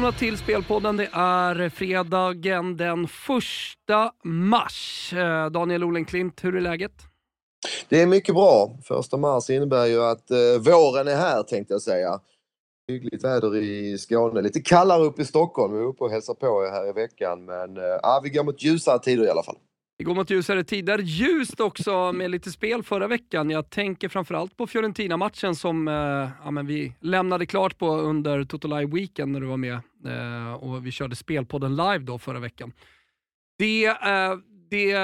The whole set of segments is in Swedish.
Välkomna till Spelpodden. Det är fredagen den 1 mars. Eh, Daniel Olenklint, hur är läget? Det är mycket bra. Första mars innebär ju att eh, våren är här tänkte jag säga. Hyggligt väder i Skåne. Lite kallare upp i Stockholm. Vi är uppe och hälsar på er här i veckan. Men eh, ja, vi går mot ljusare tider i alla fall. Vi går mot ljusare tider. Ljust också med lite spel förra veckan. Jag tänker framförallt på Fiorentina-matchen som eh, ja, men vi lämnade klart på under Toto Live Weekend när du var med eh, och vi körde spelpodden live då förra veckan. Det, eh, det,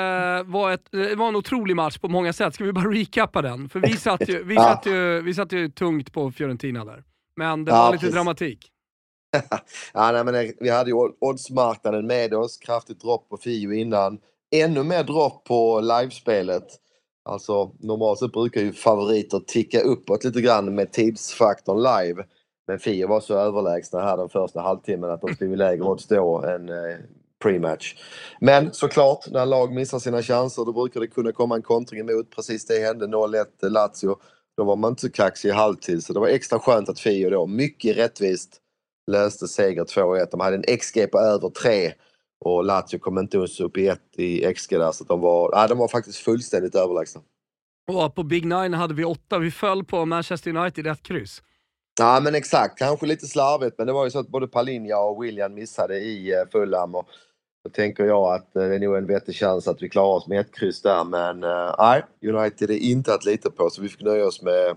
var ett, det var en otrolig match på många sätt. Ska vi bara recappa den? För vi satt ju, vi satt ju, vi satt ju tungt på Fiorentina där. Men det var Ja, lite precis. dramatik. ja, nej, men det- vi hade ju oddsmarknaden med oss. Kraftigt dropp på Fio innan. Ännu mer dropp på livespelet. Alltså normalt sett brukar ju favoriter ticka uppåt lite grann med tidsfaktorn live. Men Fio var så överlägsna här den första halvtimmen att de skulle ju lägre odds då än eh, pre-match. Men såklart, när lag missar sina chanser då brukar det kunna komma en kontring emot. Precis det hände 0-1 eh, Lazio. Då var man inte så kaxig i halvtid så det var extra skönt att Fio då, mycket rättvist, löste seger 2-1. De hade en XG på över 3 och Lazio kom inte ens upp i 1 i XG där så att de var, nej, de var faktiskt fullständigt överlägsna. Och på Big Nine hade vi åtta. Vi föll på Manchester United ett kryss. Ja men exakt, kanske lite slarvigt men det var ju så att både Palinja och William missade i eh, Fulham och då tänker jag att eh, det är nog en vettig chans att vi klarar oss med ett kryss där men eh, nej, United är inte att lita på så vi fick nöja oss med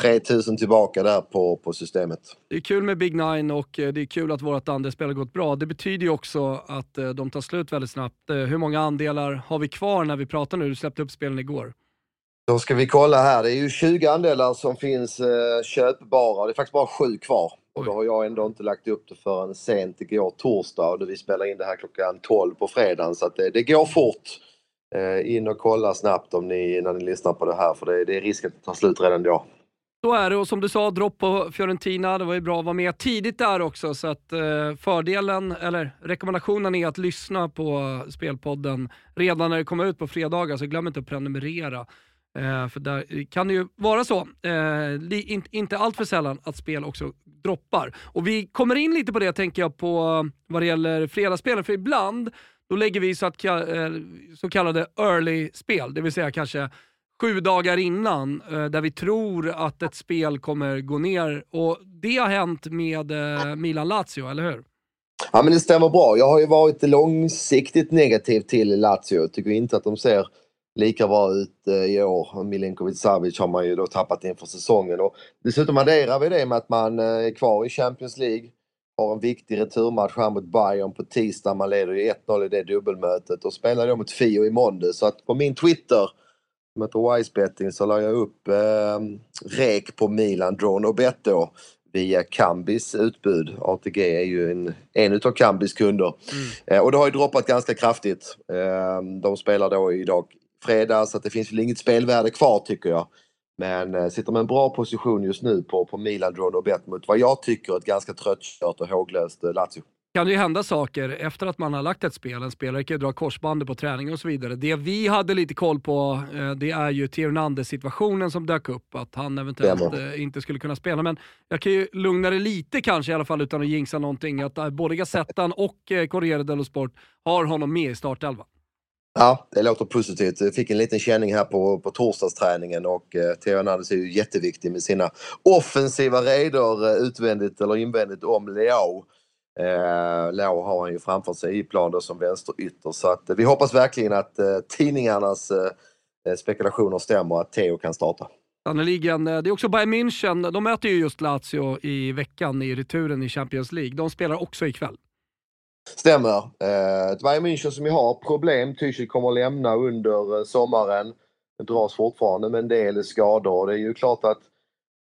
3000 tillbaka där på, på systemet. Det är kul med Big Nine och eh, det är kul att vårt andelsspel har gått bra. Det betyder ju också att de tar slut väldigt snabbt. Hur många andelar har vi kvar när vi pratar nu? Du släppte upp spelen igår. Då ska vi kolla här, det är ju 20 andelar som finns eh, köpbara, det är faktiskt bara sju kvar. Och då har jag ändå inte lagt upp det förrän sent igår torsdag och vi spelar in det här klockan 12 på fredagen så att det, det går fort. Eh, in och kolla snabbt om ni, när ni lyssnar på det här för det, det är risk att det tar slut redan då. Så är det och som du sa, dropp på Fiorentina. Det var ju bra att vara med tidigt där också så att eh, fördelen, eller rekommendationen är att lyssna på spelpodden redan när det kommer ut på fredagar så glöm inte att prenumerera. Eh, för där kan det ju vara så, eh, li, in, inte allt för sällan, att spel också droppar. Och vi kommer in lite på det tänker jag på vad det gäller fredagsspelen, för ibland då lägger vi så, att, eh, så kallade early-spel, det vill säga kanske sju dagar innan eh, där vi tror att ett spel kommer gå ner. Och Det har hänt med eh, Milan-Lazio, eller hur? Ja men det stämmer bra. Jag har ju varit långsiktigt negativ till Lazio. Jag tycker inte att de ser lika bra ut eh, i år. Milinkovic Savic har man ju då tappat inför säsongen. Och dessutom adderar vi det med att man eh, är kvar i Champions League. Har en viktig returmatch här mot Bayern på tisdag. Man leder ju 1-0 i det dubbelmötet och spelar då mot Fio i måndag. Så att på min Twitter som heter Wisebetting så la jag upp eh, rek på Milan Drawn och bet då via Kambis utbud. ATG är ju en, en utav Kambis kunder. Eh, och det har ju droppat ganska kraftigt. Eh, de spelar då idag fredag så att det finns väl inget spelvärde kvar tycker jag. Men eh, sitter med en bra position just nu på, på Milan Drawn och bet mot vad jag tycker ett ganska tröttkört och håglöst eh, Lazio. kan det ju hända saker efter att man har lagt ett spel. En spelare kan ju dra korsbandet på träning och så vidare. Det vi hade lite koll på, eh, det är ju Theo situationen som dök upp, att han eventuellt eh, inte skulle kunna spela. Men jag kan ju lugna det lite kanske i alla fall utan att jinxa någonting, att eh, både Gazettan och Corriere dello Sport har honom med i startelvan. Ja, det låter positivt. Jag fick en liten känning här på, på torsdagsträningen och eh, Theo Hernandez är ju jätteviktig med sina offensiva raider eh, utvändigt eller invändigt om Leao. Eh, Leao har han ju framför sig i plan då som vänsterytter så att eh, vi hoppas verkligen att eh, tidningarnas eh, eh spekulationer stämmer att Theo kan starta. Sannerligen. Eh, det är också Bayern München. De möter ju just Lazio i veckan i returen i Champions League. De spelar också ikväll. Stämmer. Eh, Bayern München som ju har problem. Tyschel kommer att lämna under eh, sommaren. Det dras fortfarande med en del skador. Det är ju klart att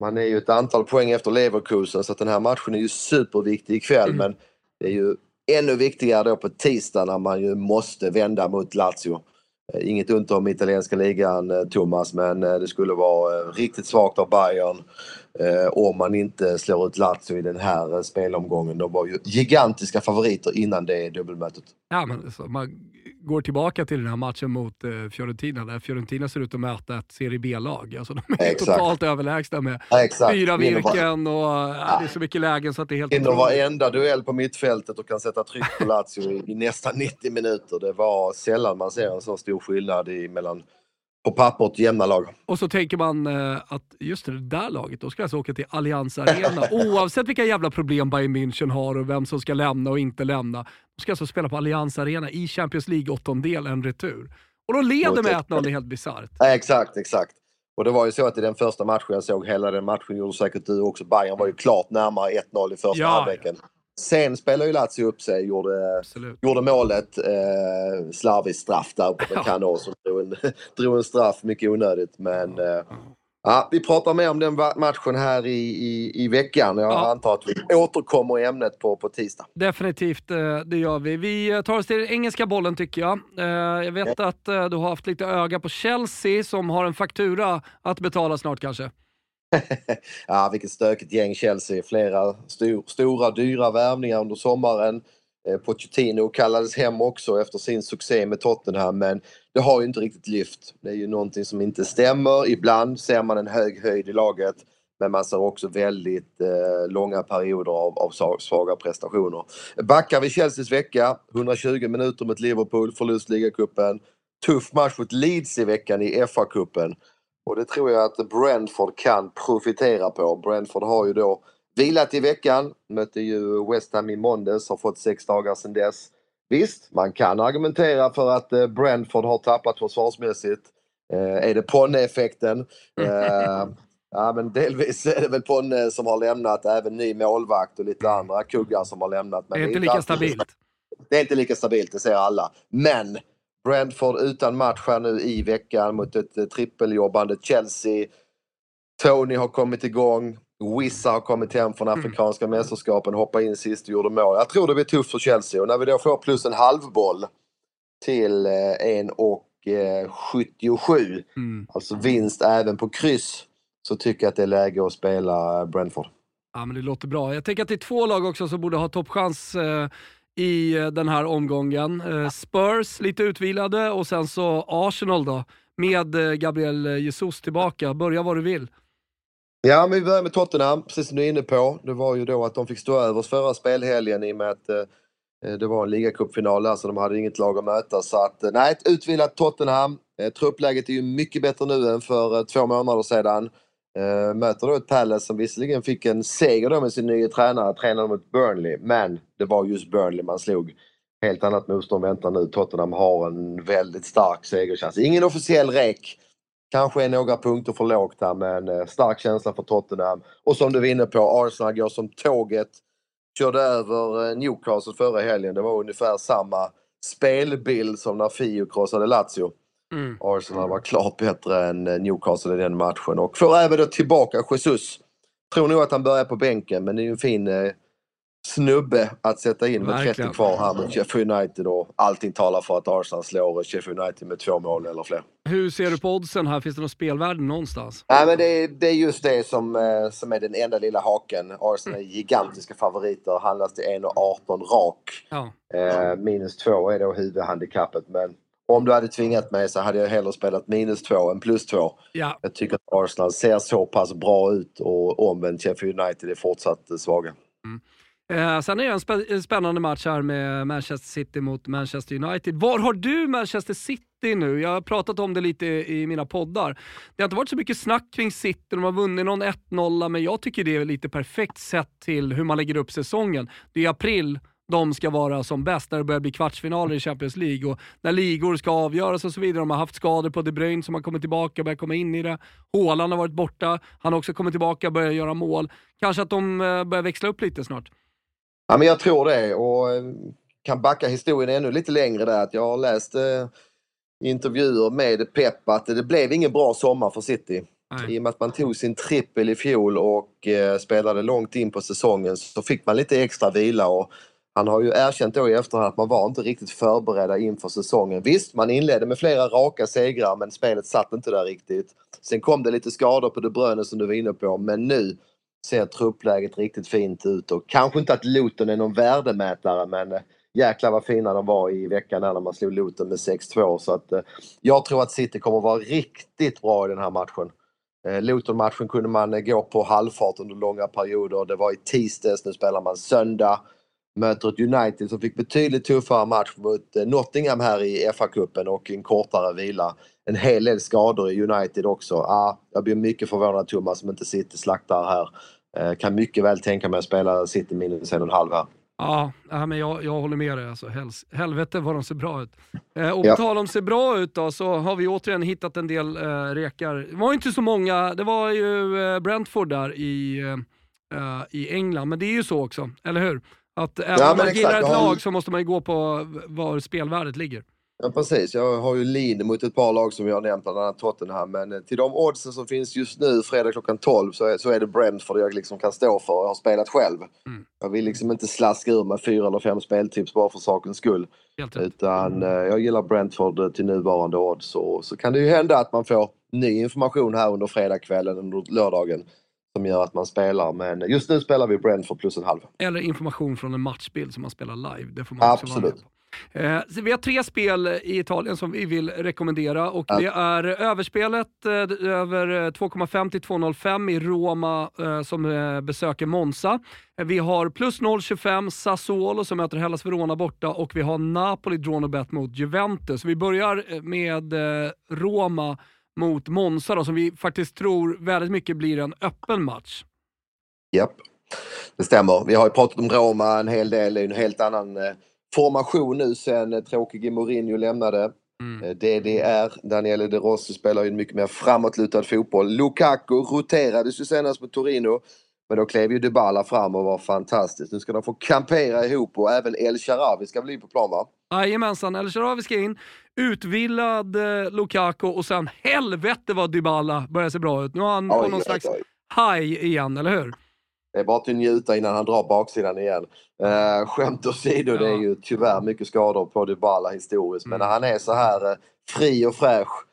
man är ju ett antal poäng efter Leverkusen så att den här matchen är ju superviktig ikväll mm. men det är ju ännu viktigare då på tisdag när man ju måste vända mot Lazio. Eh, inget ont om italienska ligan eh, Thomas men det skulle vara riktigt svagt av Bayern om man inte slår ut Lazio i den här spelomgången. De var ju gigantiska favoriter innan det dubbelmötet. Ja, men alltså, man går tillbaka till den här matchen mot eh, Fiorentina, där Fiorentina ser ut att möta ett Serie B-lag. Alltså, de är Exakt. totalt överlägsna med Exakt. fyra virken och ja. det är så mycket lägen så att det är helt Vinner varenda duell på mittfältet och kan sätta tryck på Lazio i, i nästan 90 minuter. Det var sällan man ser en så stor skillnad i, mellan på pappret jämna lag. Och så tänker man eh, att just det där laget, då ska alltså åka till Allianz Arena. Oavsett vilka jävla problem Bayern München har och vem som ska lämna och inte lämna. De ska alltså spela på Allianz Arena i Champions League åttondel, en retur. Och de leder med 1-0, det är helt bisarrt. Ja, exakt, exakt. Och det var ju så att i den första matchen jag såg, hela den matchen gjorde säkert du också, Bayern var ju klart närmare 1-0 i första ja, halvleken. Ja. Sen spelade ju Lazio upp sig, gjorde, gjorde målet. Eh, slarvigt straff där på ja. Cano som drog en, drog en straff, mycket onödigt. Men eh, ja, vi pratar mer om den matchen här i, i, i veckan. Jag ja. antar att vi återkommer i ämnet på, på tisdag. Definitivt, eh, det gör vi. Vi tar oss till den engelska bollen tycker jag. Eh, jag vet att eh, du har haft lite öga på Chelsea som har en faktura att betala snart kanske. ja, vilket stökigt gäng Chelsea. Flera stor, stora dyra värvningar under sommaren. Eh, Pochettino kallades hem också efter sin succé med Tottenham men det har ju inte riktigt lyft. Det är ju någonting som inte stämmer. Ibland ser man en hög höjd i laget men man ser också väldigt eh, långa perioder av, av svaga prestationer. Backar vi Chelseas vecka, 120 minuter mot Liverpool, förlust ligacupen. Tuff match mot Leeds i veckan i FA-cupen. Och det tror jag att Brentford kan profitera på. Brentford har ju då vilat i veckan, mötte ju West Ham i måndags, har fått sex dagar sedan dess. Visst, man kan argumentera för att eh, Brentford har tappat försvarsmässigt. Eh, är det Ponne-effekten? Eh, ja, men delvis är det väl Ponne som har lämnat, även ny målvakt och lite andra kuggar som har lämnat. Men det är inte lika stabilt. Det är inte lika stabilt, det ser alla. Men Brentford utan match här nu i veckan mot ett eh, trippeljobbande Chelsea. Tony har kommit igång. Wissa har kommit hem från mm. Afrikanska mm. mästerskapen, hoppade in sist och gjorde mål. Jag tror det blir tufft för Chelsea och när vi då får plus en halvboll till 1,77, eh, mm. alltså vinst även på kryss, så tycker jag att det är läge att spela Brentford. Ja, men det låter bra. Jag tänker att det är två lag också som borde ha toppchans eh, i eh, den här omgången. Eh, Spurs lite utvilade och sen så Arsenal då med eh, Gabriel Jesus tillbaka. Börja var du vill. Ja, men vi börjar med Tottenham, precis som du är inne på. Det var ju då att de fick stå över förra spelhelgen i och med att det var en ligacupfinal där så de hade inget lag att möta. Så att, nej, ett utvilat Tottenham. Truppläget är ju mycket bättre nu än för två månader sedan. Uh, möter då ett Palace som visserligen fick en seger då med sin nya tränare, tränaren mot Burnley, men det var just Burnley man slog. Helt annat motstånd väntar nu. Tottenham har en väldigt stark segerchans. Ingen officiell rek. Kanske är några punkter för lågt här men eh, stark känsla för Tottenham. Och som du var inne på, Arsenal går som tåget. Körde över eh, Newcastle förra helgen. Det var ungefär samma spelbild som när Fio krossade Lazio. Mm. Arsenal var klart bättre än eh, Newcastle i den matchen och får även då tillbaka Jesus. Tror nog att han börjar på bänken men det är ju en fin, eh, snubbe att sätta in med Verkligen. 30 kvar här mot Sheffield United och allting talar för att Arsenal slår Sheffield United med två mål eller fler. Hur ser du på oddsen här? Finns det något spelvärde någonstans? Nej, men det, är, det är just det som, eh, som är den enda lilla haken. Arsenal är gigantiska favoriter, handlas till 1,18 rak. Ja. Eh, minus två är då huvudhandikappet, men om du hade tvingat mig så hade jag hellre spelat minus två än plus två. ja. Jag tycker att Arsenal ser så pass bra ut och omvänt Sheffield United är fortsatt svaga. Eh, sen är det en spä- en spännande match här med Manchester City mot Manchester United. Var har du Manchester City nu? Jag har pratat om det lite i mina poddar. Det har inte varit så mycket snack kring City, de har vunnit någon 1-0, men jag tycker det är lite perfekt sett till hur man lägger upp säsongen. Det är i april de ska vara som bäst när det börjar bli kvartsfinaler i Champions League och när ligor ska avgöras och så vidare. De har haft skador på De Bruyne som har kommit tillbaka och börjat komma in i det. Haaland har varit borta, han har också kommit tillbaka och börjat göra mål. Kanske att de eh, börjar växla upp lite snart. Ja, men jag tror det och eh, kan backa historien ännu lite längre där. Att jag har läst eh, intervjuer med Pep att det blev ingen bra sommar för City. Nej. I och med att man tog sin trippel i fjol och eh, spelade långt in på säsongen så fick man lite extra vila. Och han har ju erkänt då i efterhand att man var inte riktigt förberedda inför säsongen. Visst, man inledde med flera raka segrar men spelet satt inte där riktigt. Sen kom det lite skador på De Bruyne som du var inne på men nu ser truppläget riktigt fint ut och kanske inte att Luton är någon värdemätare men eh, jäklar vad fina de var i veckan när man slog Luton med 6-2 så att eh, jag tror att City kommer vara riktigt bra i den här matchen. Eh, Luton-matchen kunde man gå på halvfart under långa perioder. Det var i tisdags, nu spelar man söndag. Möter ett United som fick betydligt tuffare match mot eh, Nottingham här i FA-cupen och en kortare vila. En hel del skador i United också. Ah, jag blir mycket förvånad Thomas om inte City slaktar här. Eh, kan mycket väl tänka mig att spela City minus en och en halv här. Ja, ja, men jag, jag håller med dig. Alltså. Hels, helvete vad de ser bra ut. Eh, och Ja. på tal om ser bra ut då, så har vi återigen hittat en del eh, rekar. Det var inte så många, det var ju eh, Brentford där i, eh, eh, i England, men det är ju så också, eller hur? Att även Ja, om man gillar ett Jag lag så måste man ju gå på var spelvärdet ligger. Ja precis, jag har ju lead mot ett par lag som jag har nämnt, bland annat Tottenham. Men eh, till de oddsen som finns just nu, fredag klockan 12, så är, så är det Brentford jag liksom kan stå för och har spelat själv. Mm. Jag vill liksom inte slaska ur med fyra eller fem speltips bara för sakens skull. Helt rätt. Utan eh, jag gillar Brentford eh, till nuvarande odds. Så, så kan det ju hända att man får ny information här under fredagskvällen, under lördagen. Som gör att man spelar. Men just nu spelar vi Brentford plus en halv. Eller information från en matchbild som man spelar live. Det får man också vara med Absolut. på. Eh, vi har tre spel i Italien som vi vill rekommendera och det är överspelet eh, över eh, 2,5 till 2,05 i Roma eh, som eh, besöker Monza. Eh, vi har plus 0,25 Sassuolo som möter Hellas Verona borta och vi har Napoli drawn och bet mot Juventus. Vi börjar eh, med eh, Roma mot Monza då, som vi faktiskt tror väldigt mycket blir en öppen match. Japp, det stämmer. Vi har ju pratat om Roma en hel del. Det är en helt annan eh, formation nu sen eh, tråkige Mourinho lämnade. Mm. Eh, DDR, Daniele De Rossi spelar ju en mycket mer framåtlutad fotboll. Lukaku roterades ju senast med Torino. Men då klev ju Dybala fram och var fantastiskt. Nu ska de få kampera ihop och även El Sharawi ska bli på plan va? Jajamensan, El Sharawi ska in. Utvilad eh, Lukaku och sen helvete vad Dybala börjar se bra ut. Nu har han på Oj, någon oj, slags oj. high igen, eller hur? Det är bara att njuta innan han drar baksidan igen. Uh, skämt åsido, det är Ja. ju tyvärr mycket skador på Dybala historiskt. Men Mm. när han är så här eh, fri och fräsch, eh,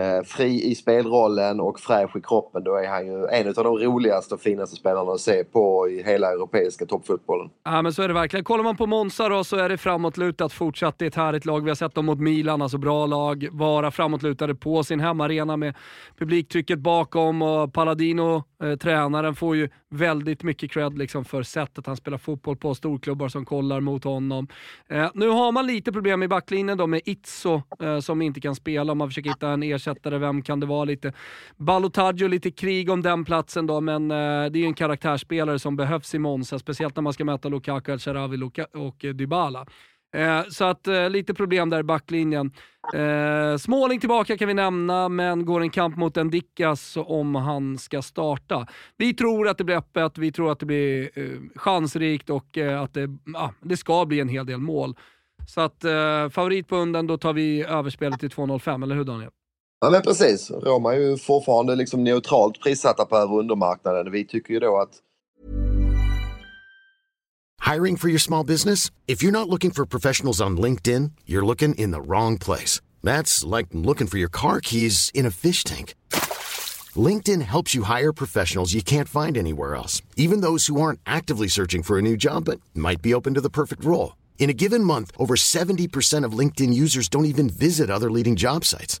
Eh, fri i spelrollen och fräsch i kroppen, då är han ju en av de roligaste och finaste spelarna att se på i hela europeiska toppfotbollen. Ja men så är det verkligen. Kollar man på Monza då så är det framåtlutat fortsatt. Det är ett härligt lag. Vi har sett dem mot Milan, alltså bra lag. Vara framåtlutade på sin hemmaarena med publiktrycket bakom och Palladino, eh, tränaren, får ju väldigt mycket cred liksom för sättet han spelar fotboll på. Storklubbar som kollar mot honom. Eh, nu har man lite problem i backlinjen då med Itzo eh, som inte kan spela. Man försöker hitta en ersättare. Vem kan det vara? Lite Balotaggio, lite krig om den platsen då, men eh, det är ju en karaktärsspelare som behövs i Monza, speciellt när man ska möta Lukaku, El Sharawi och eh, Dybala. Eh, så att eh, lite problem där i backlinjen. Eh, Småling tillbaka kan vi nämna, men går en kamp mot en Dickas om han ska starta. Vi tror att det blir öppet, vi tror att det blir eh, chansrikt och eh, att det, ah, det ska bli en hel del mål. Så att eh, favorit på unden, då tar vi överspelet till 2,05, eller hur Daniel? Ja men precis, Roma är ju fortfarande liksom neutralt prissatta på och undermarknaden. Vi tycker ju då att Hiring for your small business? If you're not looking for professionals on LinkedIn, you're looking in the wrong place. That's like looking for your car keys in a fish tank. LinkedIn helps you hire professionals you can't find anywhere else, even those who aren't actively searching for a new job but might be open to the perfect role. In a given month, over 70% of LinkedIn users don't even visit other leading job sites.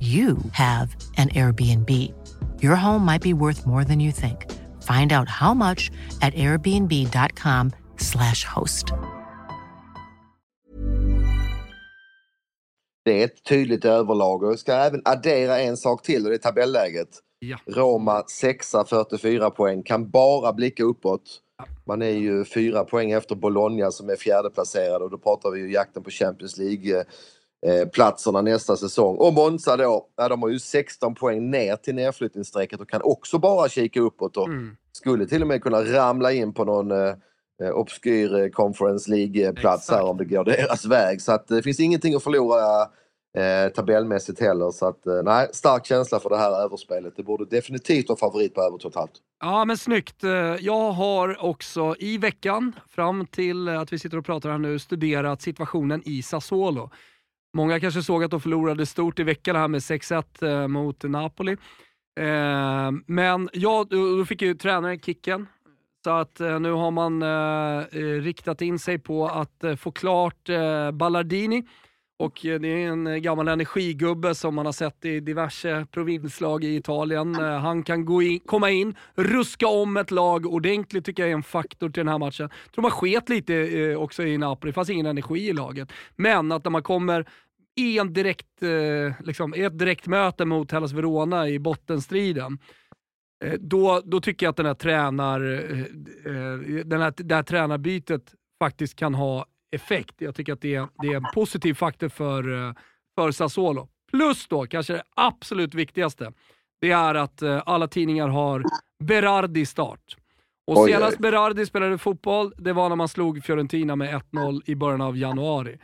you have an Airbnb. Your home might be worth more than you think. Find out how much at airbnb.com/slash host. Det är ett tydligt överlag och jag ska även addera en sak till och det är tabelläget. Ja. Roma 6 44 poäng, kan bara blicka uppåt. Man är ju fyra poäng efter Bologna som är fjärdeplacerad och då pratar vi ju jakten på Champions League eh, platserna nästa säsong. Och Monza då, ja, de har ju 16 poäng ner till nedflyttningsstrecket och kan också bara kika uppåt och Mm. skulle till och med kunna ramla in på någon eh, eh, obskyr eh, Conference League-plats här om det går deras väg. Så att det finns ingenting att förlora eh, tabellmässigt heller. Så att eh, nej, stark känsla för det här överspelet. Det borde definitivt vara favorit på över 2,5. Ja, men snyggt. Jag har också i veckan, fram till att vi sitter och pratar här nu, studerat situationen i Sassuolo. Många kanske såg att de förlorade stort i veckan här med 6-1 eh, mot Napoli. Eh, Men ja, då fick ju tränaren kicken. Så att eh, nu har man eh, eh riktat in sig på att eh, få klart eh, Ballardini. Och eh, det är en eh, gammal energigubbe som man har sett i diverse provinslag i Italien. Eh, Han kan gå in, komma in, ruska om ett lag ordentligt tycker jag är en faktor till den här matchen. Jag tror man sket lite också i Napoli, det fanns ingen energi i laget. Men att när man kommer i, en direkt, liksom, ett direkt möte mot Hellas Verona i bottenstriden, då, då tycker jag att den här tränar, den här, det här tränarbytet faktiskt kan ha effekt. Jag tycker att det är, det är en positiv faktor för, eh, för Sassuolo. Plus då, kanske det absolut viktigaste, det är att eh, alla tidningar har Berardi start. Och Oj, senast oj. Berardi spelade fotboll, det var när man slog Fiorentina med 1-0 i början av januari.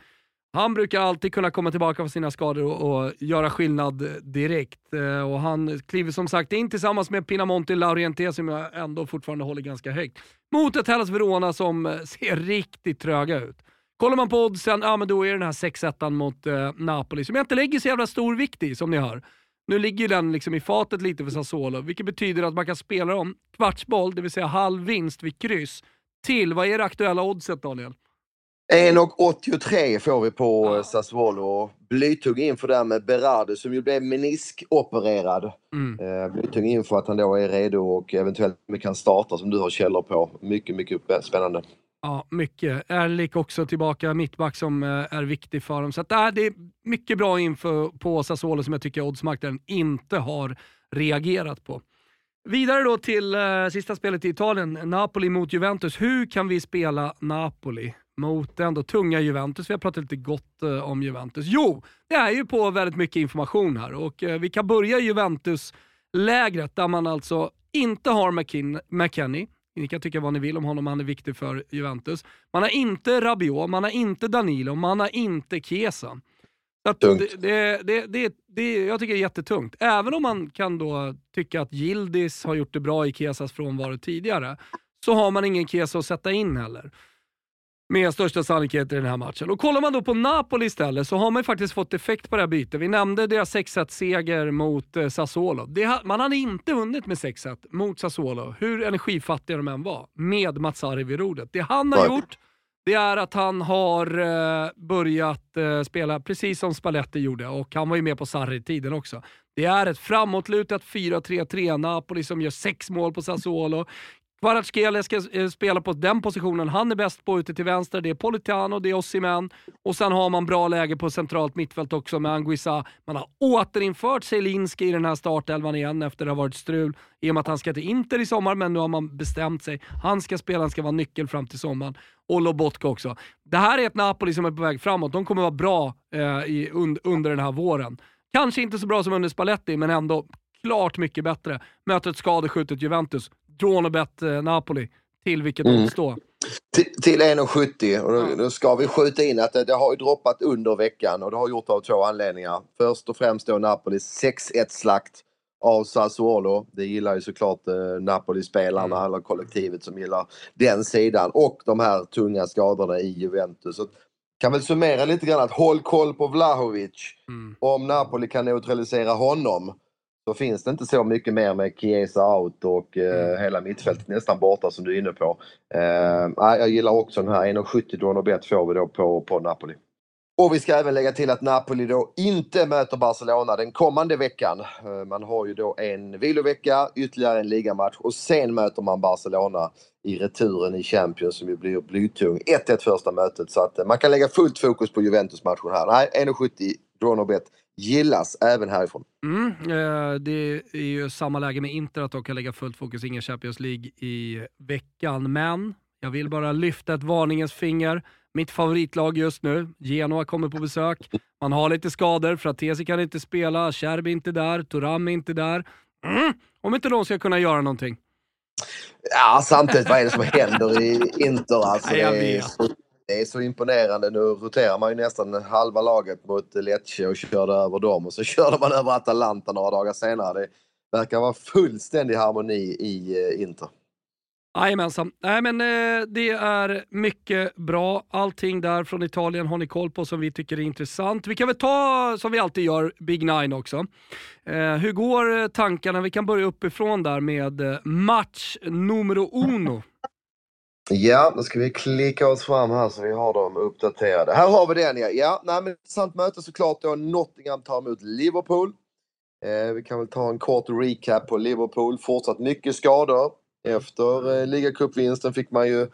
Han brukar alltid kunna komma tillbaka från sina skador och, och göra skillnad direkt. Eh, och han kliver som sagt in tillsammans med Pinamonti Laurienté som jag ändå fortfarande håller ganska högt. Mot ett Hellas Verona som eh, ser riktigt tröga ut. Kollar man på oddsen, ja men då är det den här 6-1 mot eh, Napoli som jag inte lägger så jävla stor vikt i som ni hör. Nu ligger den liksom i fatet lite för Sassuolo, vilket betyder att man kan spela dem kvartsboll, det vill säga halv vinst vid kryss, till, vad är det aktuella oddset Daniel? 1,83 får vi på Ja. ja. Sassuolo. Blytung inför där med Berardi som ju blev meniskopererad. Mm. Eh, Blytung inför att han då är redo och eventuellt kan starta som du har källor på. Mycket, mycket spännande. Ja, mycket. Erlik också tillbaka, mittback som eh, är viktig för dem. Så att, äh, det är mycket bra info på Sassuolo som jag tycker oddsmarknaden inte har reagerat på. Vidare då till eh, sista spelet i Italien, Napoli mot Juventus. Hur kan vi spela Napoli mot ändå tunga Juventus? Vi har pratat lite gott eh, om Juventus. Jo, det är ju på väldigt mycket information här och eh, vi kan börja i Juventus-lägret där man alltså inte har McKin- McKennie. Ni kan tycka vad ni vill om honom, han är viktig för Juventus. Man har inte Rabiot, man har inte Danilo, man har inte Chiesa. Det, det, det, det, jag tycker det är jättetungt. Även om man kan då tycka att Gildis har gjort det bra i Chiesas frånvaro tidigare, så har man ingen Chiesa att sätta in heller. Med största sannolikhet i den här matchen. Och kollar man då på Napoli istället så har man ju faktiskt fått effekt på det här bytet. Vi nämnde deras 6-1-seger mot eh, Sassuolo. Det, man hade inte vunnit med 6-1 mot Sassuolo, hur energifattiga de än var, med Mazzari vid rodret. Det han har gjort, det är att han har eh, börjat eh, spela precis som Spalletti gjorde och han var ju med på Sarri-tiden också. Det är ett framåtlutat 4-3-3 Napoli som gör sex mål på Sassuolo. Kvaratskhelia ska eh, spela på den positionen han är bäst på ute till vänster. Det är Politano, det är Osimhen och sen har man bra läge på centralt mittfält också med Anguissa. Man har återinfört Zelinski i den här startelvan igen efter det har varit strul i och med att han ska till Inter i sommar, men nu har man bestämt sig. Han ska spela, han ska vara nyckel fram till sommaren. Och Lobotka också. Det här är ett Napoli som är på väg framåt. De kommer vara bra eh, i, und, under den här våren. Kanske inte så bra som under Spalletti, men ändå klart mycket bättre. Möter ett skadeskjutet Juventus. Dronobet eh, Napoli. Till vilket mm. odds då? Till, till 1,70 och då, då, ska vi skjuta in att det, det, har ju droppat under veckan och det har gjort av två anledningar. Först och främst då Napolis 6-1 slakt av Sassuolo. Det gillar ju såklart eh, Napoli-spelarna mm. eller kollektivet som gillar den sidan och de här tunga skadorna i Juventus. Så kan väl summera lite grann att håll koll på Vlahovic. Mm. Om Napoli kan neutralisera honom så finns det inte så mycket mer med Chiesa out och eh, mm. hela mittfältet nästan borta som du är inne på. Eh, jag gillar också den här 1,70 Donor bet får vi då på, på Napoli. Och vi ska även lägga till att Napoli då inte möter Barcelona den kommande veckan. Eh, man har ju då en vilovecka, ytterligare en ligamatch och sen möter man Barcelona i returen i Champions som ju blir blytung. 1-1 första mötet så att eh, man kan lägga fullt fokus på Juventus-matchen här. Nej, 1,70 draw bet gillas även härifrån. Mm, eh, det är ju samma läge med Inter att de kan lägga fullt fokus, ingen Champions League i veckan. Men jag vill bara lyfta ett varningens finger. Mitt favoritlag just nu, Genoa kommer på besök. Man har lite skador, Fratesi kan inte spela, Cherby är inte där, Turam är inte där. Mm, om inte de ska kunna göra någonting. Ja, samtidigt, vad är det som händer i Inter? Alltså, det, är så, det är så imponerande. Nu roterar man ju nästan halva laget mot Lecce och körde över dem och så körde man över Atalanta några dagar senare. Det verkar vara fullständig harmoni i eh, Inter. Jajamensan. Nej men eh, det är mycket bra. Allting där från Italien har ni koll på som vi tycker är intressant. Vi kan väl ta, som vi alltid gör, Big Nine också. Eh, hur går eh, tankarna? Vi kan börja uppifrån där med eh, match numero uno. Ja, då ska vi klicka oss fram här så vi har dem uppdaterade. Här har vi den ja. Ja, nej, men intressant möte såklart då. Nottingham tar emot Liverpool. Eh, vi kan väl ta en kort recap på Liverpool. Fortsatt mycket skador. Efter eh, ligacupvinsten fick man ju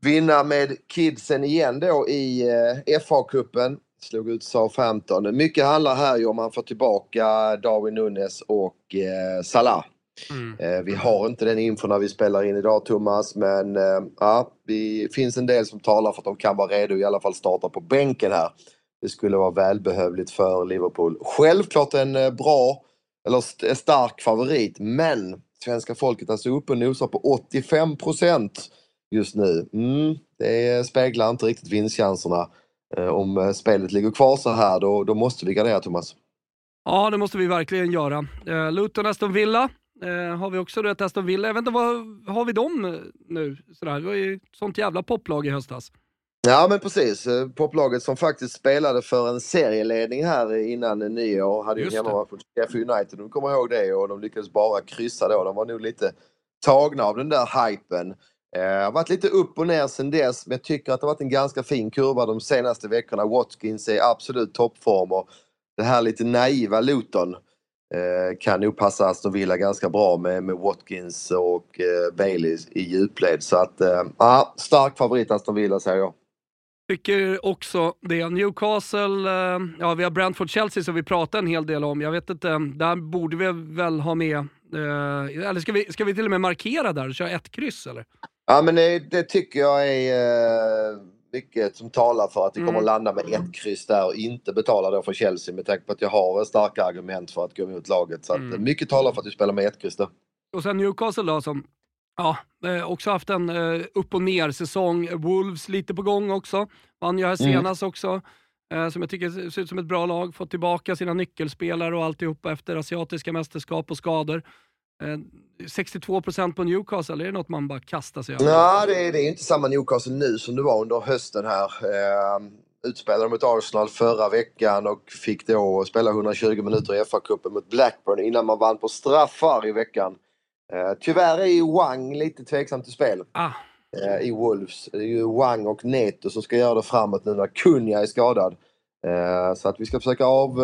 vinna med kidsen igen då i eh, FA-cupen. Slog ut Southampton. Mycket handlar här ju om man får tillbaka Darwin Nunes och eh, Salah. Mm. Eh, vi har inte den info när vi spelar in idag Thomas men eh, ja, det finns en del som talar för att de kan vara redo i alla fall starta på bänken här. Det skulle vara välbehövligt för Liverpool. Självklart en eh, bra eller stark favorit men svenska folket alltså uppe och nosar på 85% just nu. Mm, det speglar inte riktigt vinstchanserna. Om spelet ligger kvar så här då, då måste vi gardera Thomas. Ja, det måste vi verkligen göra. Eh, Luton Aston Villa eh, har vi också rätt Aston Villa. Jag vet inte, vad har vi dem nu? Sådär. Det var ju sånt jävla poplag i höstas. Ja men precis. Eh, poplaget som faktiskt spelade för en serieledning här innan nyår hade ju hemma mot Sheffield United. De kommer ihåg det och de lyckades bara kryssa då. De var nog lite tagna av den där hypen. Det eh, har varit lite upp och ner sen dess men jag tycker att det har varit en ganska fin kurva de senaste veckorna. Watkins är absolut toppform och det här lite naiva Luton eh, kan nog passa Aston Villa ganska bra med, med Watkins och Bailey i djupled. Så att, ja, stark favorit Aston Villa säger jag. Tycker också det. Newcastle, eh, ja vi har Brentford-Chelsea som vi pratar en hel del om. Jag vet inte, där borde vi väl ha med, eh, eller ska vi, ska vi till och med markera där och köra ett kryss eller? Ja men det, det tycker jag är eh, mycket som talar för att vi kommer mm. landa med ett kryss där och inte betala då för Chelsea med tanke på att jag har starka argument för att gå emot laget. Så att, mm. mycket talar för att vi spelar med ett kryss där. Och sen Newcastle då som Ja, eh, också haft en eh, upp och ner säsong. Wolves lite på gång också. Vann ju här mm. senast också. Eh, som jag tycker ser ut som ett bra lag. Fått tillbaka sina nyckelspelare och alltihopa efter asiatiska mästerskap och skador. 62% på Newcastle, är det något man bara kastar sig över? Nej, det är, det är inte samma Newcastle nu som det var under hösten här. Eh, utspelade mot Arsenal förra veckan och fick då spela 120 minuter i FA-cupen mot Blackburn innan man vann på straffar i veckan. Eh, tyvärr är ju Wang lite tveksam till spel. Ah. Eh, I Wolves. Det är ju Wang och Neto som ska göra det framåt nu när Kunja är skadad. Eh, så att vi ska försöka av,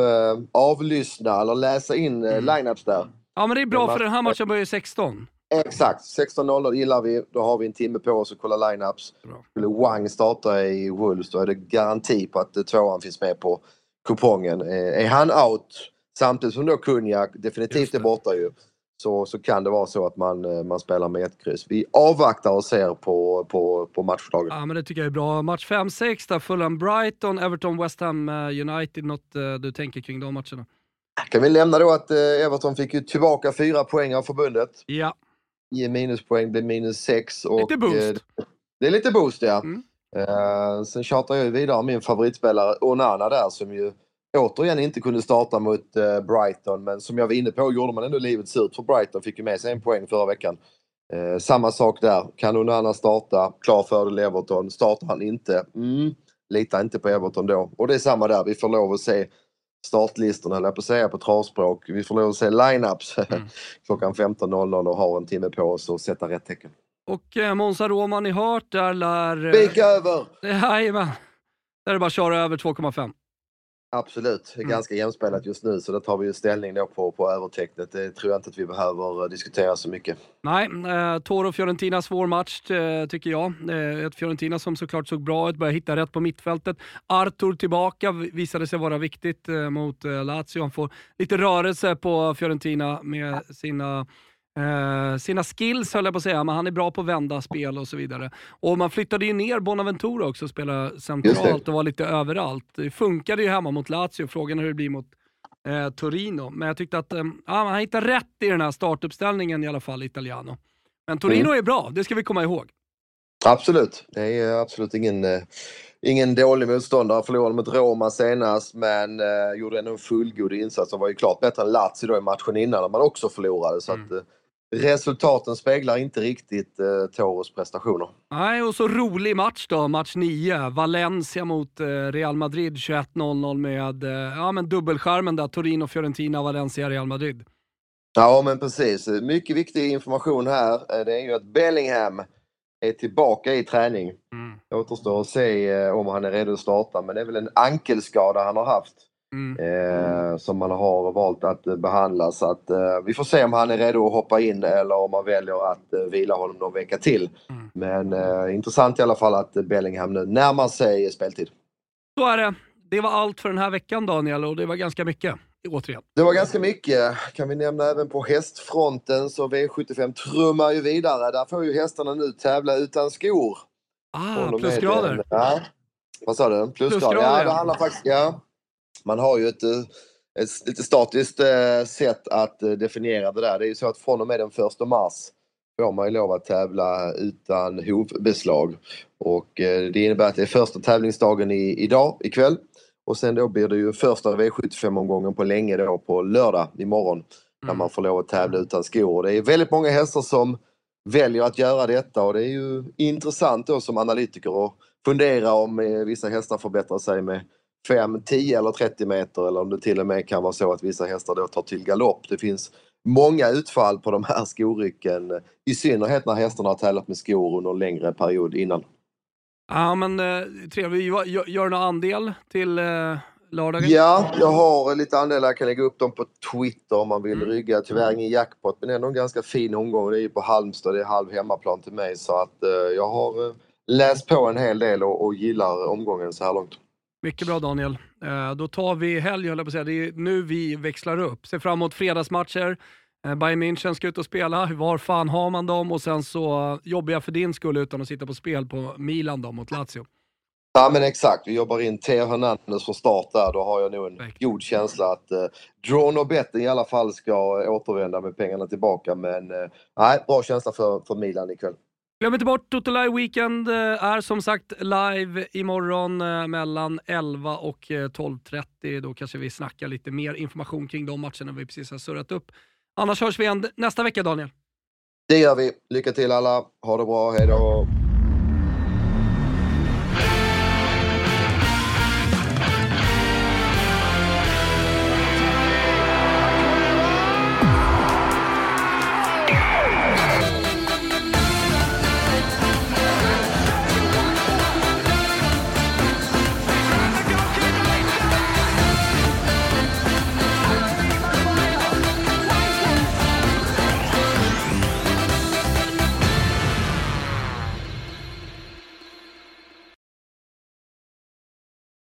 avlyssna eller läsa in mm. lineups där. Ja men det är bra för den här matchen börjar 16. Exakt, 16.00 gillar vi. Då har vi en timme på oss att kolla lineups. Bra. Skulle Wang starta i Wolves då är det garanti på att eh, tvåan finns med på kupongen. Eh, Är han out samtidigt som då Kunjak definitivt är borta ju så, så kan det vara så att man, eh, man spelar med ett kryss. Vi avvaktar och ser på, på, på matchdagen. Ja, men det tycker jag är bra. Match 5-6 där, Fulham Brighton, Everton West Ham United. Något du tänker kring de matcherna? Kan vi nämna då att eh, Everton fick ju tillbaka fyra poäng av förbundet. Ja, 10 minuspoäng blev minus 6. Och, lite boost. eh, det är lite boost ja. Mm. Eh, sen tjatar jag ju vidare min favoritspelare Onana där som ju återigen inte kunde starta mot eh, Brighton men som jag var inne på gjorde man ändå livet surt för Brighton. Fick ju med sig en poäng förra veckan. Eh, samma sak där. Kan Onana starta? Klar fördel Everton. Startar han inte? Mm, lita inte på Everton då. Och det är samma där. Vi får lov att se startlistorna höll jag på att säga på travspråk. Vi får lov att se lineups Mm. klockan 15.00 och har en timme på oss att sätta rätt tecken. Och eh, Monza Roma, ni hört, där lär... eh, Spika över! Jajamän. Där är det bara att köra över 2,5. Absolut, Mm. ganska jämspelat just nu så då tar vi ju ställning då på, på övertecknet. Det tror jag inte att vi behöver eh, diskutera så mycket. Nej, eh, Toro-Fiorentina svår match eh, tycker jag. Eh, ett Fiorentina som såklart såg bra ut, började hitta rätt på mittfältet. Artur tillbaka visade sig vara viktigt eh, mot eh, Lazio. Han får lite rörelse på Fiorentina med sina Eh, sina skills höll jag på att säga, men han är bra på att vända spel och så vidare. Och man flyttade ju ner Bonaventura också och spela Just centralt och var lite överallt. Det funkade ju hemma mot Lazio, frågan är hur det blir mot eh, Torino. Men jag tyckte att eh, han hittade rätt i den här startuppställningen i alla fall, Italiano. Men Torino Mm. är bra, det ska vi komma ihåg. Absolut, det är absolut ingen, eh, ingen dålig motståndare. Förlorade mot Roma senast men eh, gjorde ändå en fullgod insats och var ju klart bättre än Lazio då i matchen innan när man också förlorade. Så Mm. att, resultaten speglar inte riktigt eh, Toros prestationer. Nej, och så rolig match då, match 9. Valencia mot eh, Real Madrid 21.00 med eh, ja, men dubbelskärmen där, Torino, Fiorentina, Valencia, Real Madrid. Ja men precis. Mycket viktig information här. Eh, Det är ju att Bellingham är tillbaka i träning. Mm. Det återstår att se eh, om han är redo att starta men det är väl en ankelskada han har haft. Mm. eh, som man har valt att eh, behandla. Så att, eh, vi får se om han är redo att hoppa in eller om man väljer att eh, vila honom någon vecka till. Mm. Men eh, intressant i alla fall att Bellingham nu närmar sig speltid. Så är det. Det var allt för den här veckan Daniel och det var ganska mycket, återigen. Det var ganska mycket. Kan vi nämna även på hästfronten så V75 trummar ju vidare. Där får ju hästarna nu tävla utan skor. Ah, plusgrader. Ja. Vad sa du? Plusgrader? Plusgrader, ja. det handlar faktiskt... Ja. Man har ju ett, eh, ett lite statiskt eh, sätt att eh, definiera det där. Det är ju så att från och med den 1 mars får man ju lov att tävla utan hovbeslag. Och det innebär att det är första tävlingsdagen i, idag, ikväll. Och sen då blir det ju första V75-omgången på länge då på lördag imorgon. När Mm. man får lov att tävla utan skor. Det är väldigt många hästar som väljer att göra detta och det är ju intressant då som analytiker att fundera om vissa hästar förbättrar sig med 5, 10 eller 30 meter eller om det till och med kan vara så att vissa hästar då tar till galopp. Det finns många utfall på de här skorycken i synnerhet när hästarna har tävlat med skor under en längre period innan. Ja, men eh, trevligt. Gör, gör någon andel till eh, lördagen? Ja, jag har lite andelar. Jag kan lägga upp dem på Twitter om man vill Mm. rygga. Tyvärr ingen jackpot men ändå en ganska fin omgång. Det är ju på Halmstad, det är halv hemmaplan till mig så att eh, jag har eh, läst på en hel del och, och gillar omgången så här långt. Mycket bra Daniel. Eh, då tar vi helg höll jag på att säga. Det är nu vi växlar upp. Ser fram emot fredagsmatcher. Eh, Bayern München ska ut och spela. Var fan har man dem? Och sen så jobbar jag för din skull utan att sitta på spel på Milan då, mot Lazio. Ja men exakt, vi jobbar in Theo Hernandez från start där. Då har jag nog en Perfekt. god känsla att eh, Drawn och Betting i alla fall ska återvända med pengarna tillbaka. Men eh, nej, bra känsla för, för Milan ikväll. Glöm inte bort Toto Live Weekend eh, är som sagt live imorgon eh, mellan 11 och eh, 12.30. Då kanske vi snackar lite mer information kring de matcherna vi precis har surrat upp. Annars hörs vi igen nästa vecka Daniel. Det gör vi. Lycka till alla. Ha det bra. Hej då.